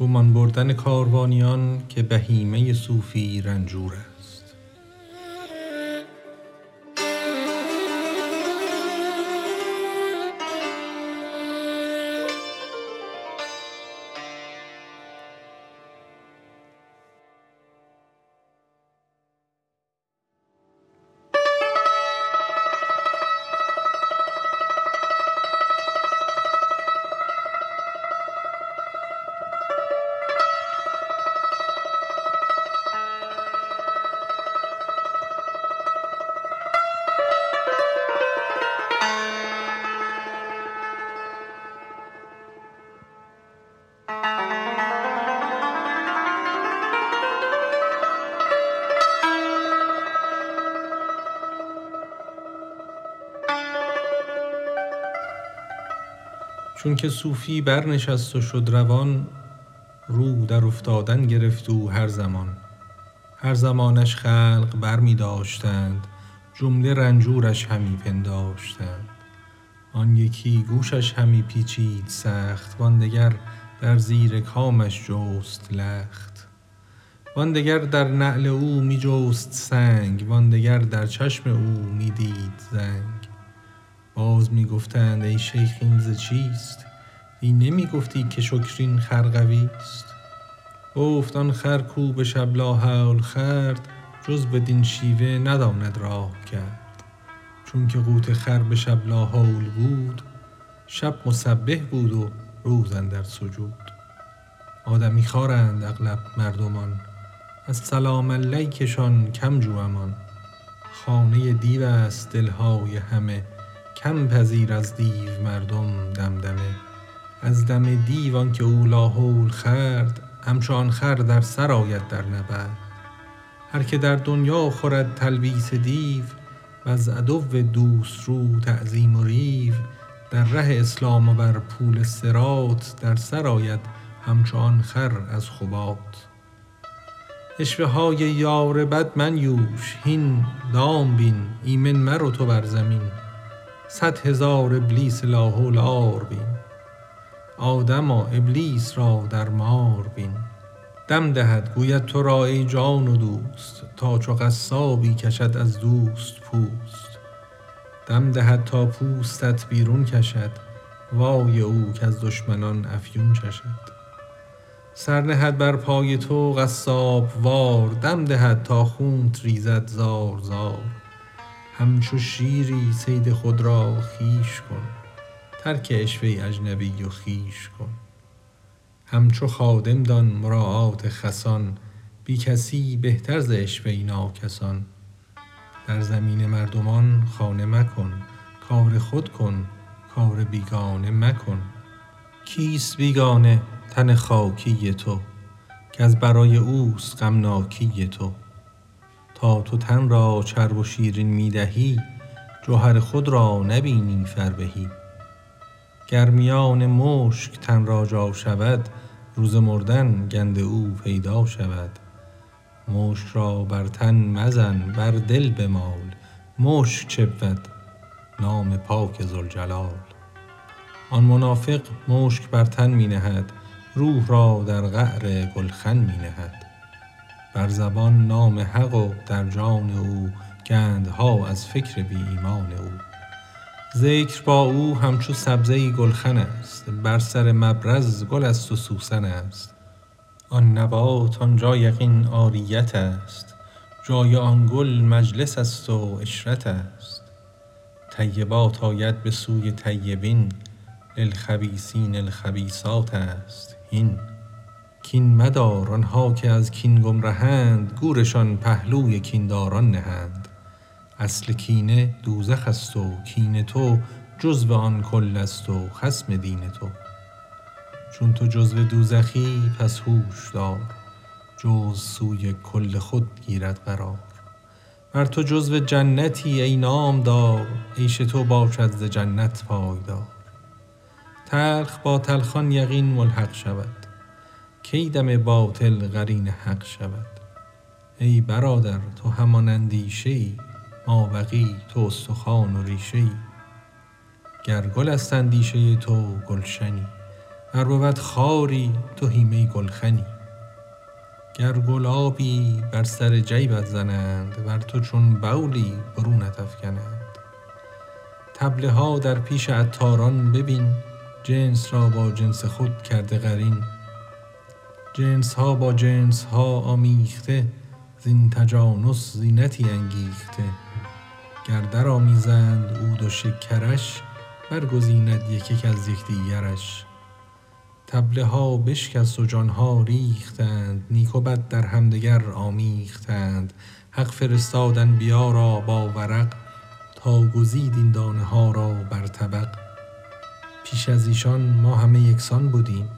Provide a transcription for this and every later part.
گمان بردن کاروانیان که بهیمه صوفی رنجور چون که صوفی برنشست و شد روان رو در افتادن گرفت او هر زمان. هر زمانش خلق بر می داشتند جمله رنجورش همی پنداشتند. آن یکی گوشش همی پیچید سخت وان دگر در زیر کامش جست لخت. وان دگر در نعل او می جست سنگ وان دگر در چشم او می دید زنگ. باز می گفتند ای شیخ این ز چیست؟ دی نمی گفتی که شکر این خر قویست گفت آن خر کو به شب لاحول خورد جز بدین شیوه نداند راه کرد. چونک قوت خر به شب لاحول بود شب مسبح بود و روز اندر سجود. آدمی خوارند اغلب مردمان السلام علیکشان کم جو امان خانه دیوست دل های همه کم پذیر از دیو مردم دمدمه از دم دیو آنک او لاحول خورد همچو آن خر در سر آید در نبرد. هر که در دنیا خورد تلبیس دیو وز عدو دوست رو تعظیم و ریو. در ره اسلام و بر پول صراط در سر آید همچو آن خر از خباط. عشوه های یار بد منیوش هین دام بین ایمن مرو تو بر زمین. صد هزار ابلیس لاحول عار بین. آدما ابلیس را در مار بین. دم دهد گوید تو را ای جان و دوست تا چو قصابی کشد از دوست پوست. دم دهد تا پوستت بیرون کشد وای او کز دشمنان افیون چشد. سر نهد بر پای تو قصاب وار دم دهد تا خونت ریزد زار زار. همچو شیری صید خود را خویش کن. ترک عشوه اجنبی و خویش کن. همچو خادم دان مراعات خسان بی کسی بهتر ز عشوه ناکسان. در زمین مردمان خانه مکن کار خود کن کار بیگانه مکن. کیست بیگانه تن خاکی تو؟ کز برای اوست غمناکی تو. تو تن را چرب و شیرین می دهی جوهر خود را نبینی فربهی. گر میان مشک تن را جا شود روز مردن گند او پیدا شود. مشک را بر تن مزن بر دل بمال. مشک چه بود؟ نام پاک ذوالجلال. آن منافق مشک بر تن می نهد روح را در قعر گلخن می نهد. بر زبان نام حق و در جان او گندها از فکر بی ایمان او. ذکر با او همچو سبزه گلخن است بر سر مبرز گل است و سوسن است. آن نبات آن جا یقین عاریت است جای آن گل مجلس است و عشرت است. طیبات آید به سوی طیبین للخبیثین الخبیثات است هین. کین مدار آن ها که از کین گمرهند گورشان پهلوی کین داران نهند. اصل کینه دوزخ است و کین تو جزو آن کل است و خصم دین تو. چون تو جزو دوزخی پس هوش دار. جزو سوی کل خود گیرد قرار. ور تو جزو جنتی ای نامدار عیش تو باشد ز جنت پایدار. تلخ با تلخان یقین ملحق شود. کی دم باطل قرین حق شود؟ ای برادر تو همان اندیشه ای مابقی تو استخوان و ریشه ای گر گل است اندیشه تو گلشنی ور بود خاری تو هیمه گلخنی. گر گلابی بر سر جیبت زنند ور تو چون بولی برونت افکنند. طبله ها در پیش عطاران ببین جنس را با جنس خود کرده قرین. جنس ها با جنس ها آمیخته زین تجانس زینتی انگیخته. گر درآمیزند عود و شکرش برگزیند یک یک از یکدیگرش. طبله ها بشکست و جان ها ریختند نیک و بد در همدگر آمیختند. حق فرستاد انبیا را با ورق تا گزید این دانه ها را بر طبق. پیش از ایشان ما همه یکسان بودیم.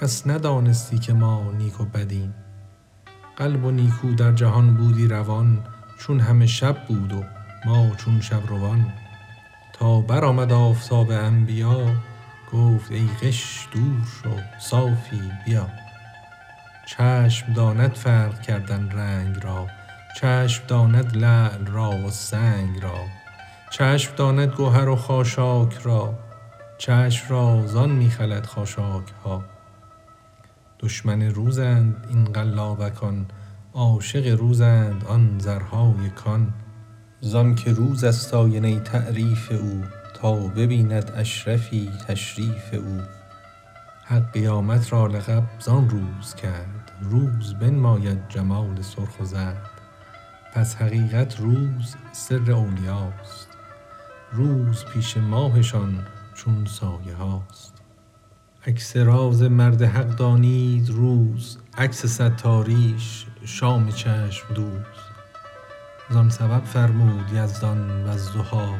کس ندانستی که ما نیک و بدیم. قلب و نیکو در جهان بودی روان چون همه شب بود و ما چون شبروان تا برآمد آفتاب انبیا گفت ای غش دور شو صافی بیا. چشم داند فرق کردن رنگ را چشم داند لعل را و سنگ را. چشم داند گهر و خاشاک را چشم را زان می خلد خاشاک ها دشمن روزند این قلابکان عاشق روزند آن زرهای کان. زانک روز است آینه تعریف او تا ببیند اشرفی تشریف او. حق قیامت را لقب زان روز کرد روز بنماید جمال سرخ و زرد. پس حقیقت روز سر اولیاست روز پیش ماهشان چون سایه هاست. عکس راز مرد حق دانید روز عکس ستاریش شام چشم دوز. زان سبب فرمود یزدان والضحی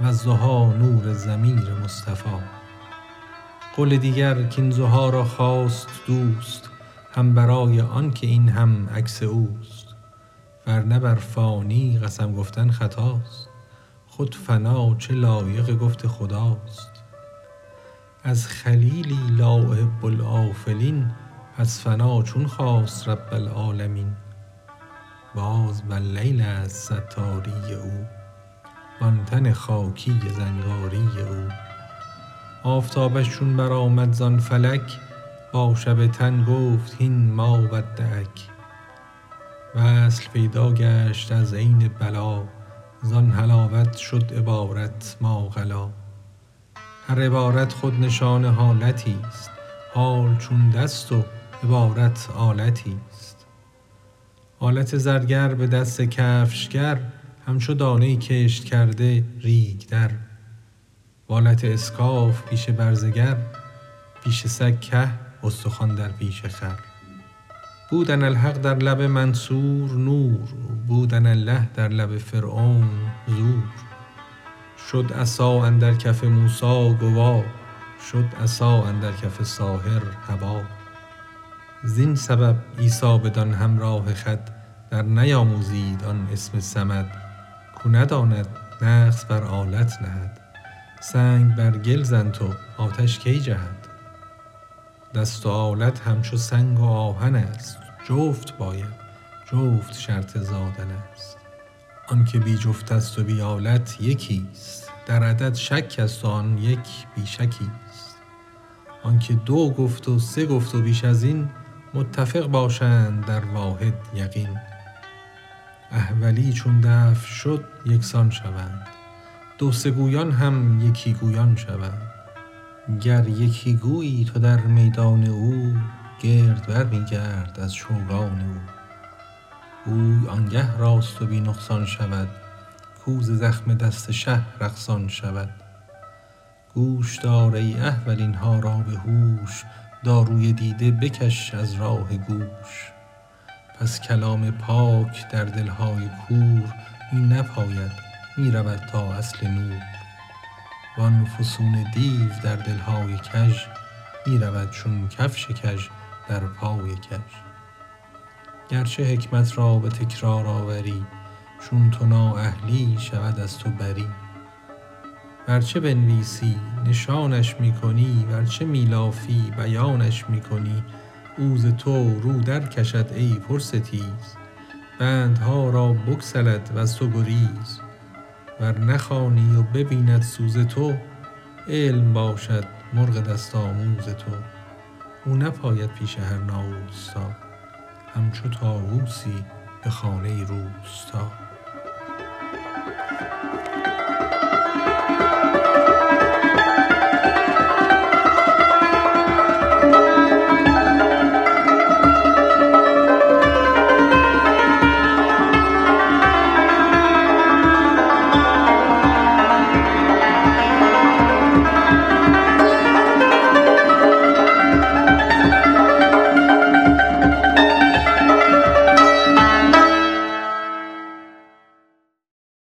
والضحی نور ضمیر مصطفی. قول دیگر کاین ضحی را خواست دوست هم برای آنک این هم عکس اوست. ور نه بر فانی قسم گفتن خطاست خود فنا چه لایق گفت خداست. از خلیلی لا احب الافلین پس فنا چون خواست رب العالمین. باز واللیل است ستاری او وان تن خاکی زنگاری او. آفتابش چون برآمد زان فلک با شب تن گفت هین ما ودعک وصل پیدا گشت از عین بلا زان حلاوت شد عبارت ماوغلا هر عبارت خود نشان حالتیست حال چون دست و عبارت آلتیست آلت زرگر به دست کفشگر همچو دانه کشت کرده ریگ در و آلت اسکاف پیش برزگر پیش سگ که استخوان در پیش خر. بود اناالحق در لب منصور نور بود اناالله در لب فرعون زور. شد عصا اندر کف موسی گوا شد عصا اندر کف ساحر هبا زین سبب عیسی بدان همراه خود در نیاموزید آن اسم صمد کو نداند نقص بر آلت نهد. سنگ بر گل زن تو آتش کی جهد؟ دست و آلت همچو سنگ و آهن است جفت باید جفت شرط زادن است. آنک بی جفت است و بی آلت یکیست. در عدد شک است و آن یک بی شکیست. آنک دو گفت و سه گفت و بیش از این متفق باشند در واحد یقین. احولی چون دفع شد یکسان شوند. دو سه گویان هم یکی گویان شوند. گر یکی گویی تو در میدان او گرد بر می گرد از چوگان او. اوی آنگه راست و بی نقصان شود کو ز زخم دست شه رقصان شود. گوش دار ای احول این ها را به هوش داروی دیده بکش از راه گوش. پس کلام پاک در دل های کور می نپاید می رود تا اصل نور. وان فسون دیو در دل های کژ می رود چون کفش کژ در پای کژ. گرچه حکمت را به تکرار آوری چون تو نااهلی شود از تو بری. ور چه بنویسی نشانش می کنی ور چه می لافی بیانش می کنی او ز تو رو درکشد ای پرستیز. بندها را بگسلد وز تو گریز. ور نخوانی و ببیند سوز تو علم باشد مرغ دست آموز تو. او نپاید پیش هر ناوستا همچو طاووسی به خانه روستا.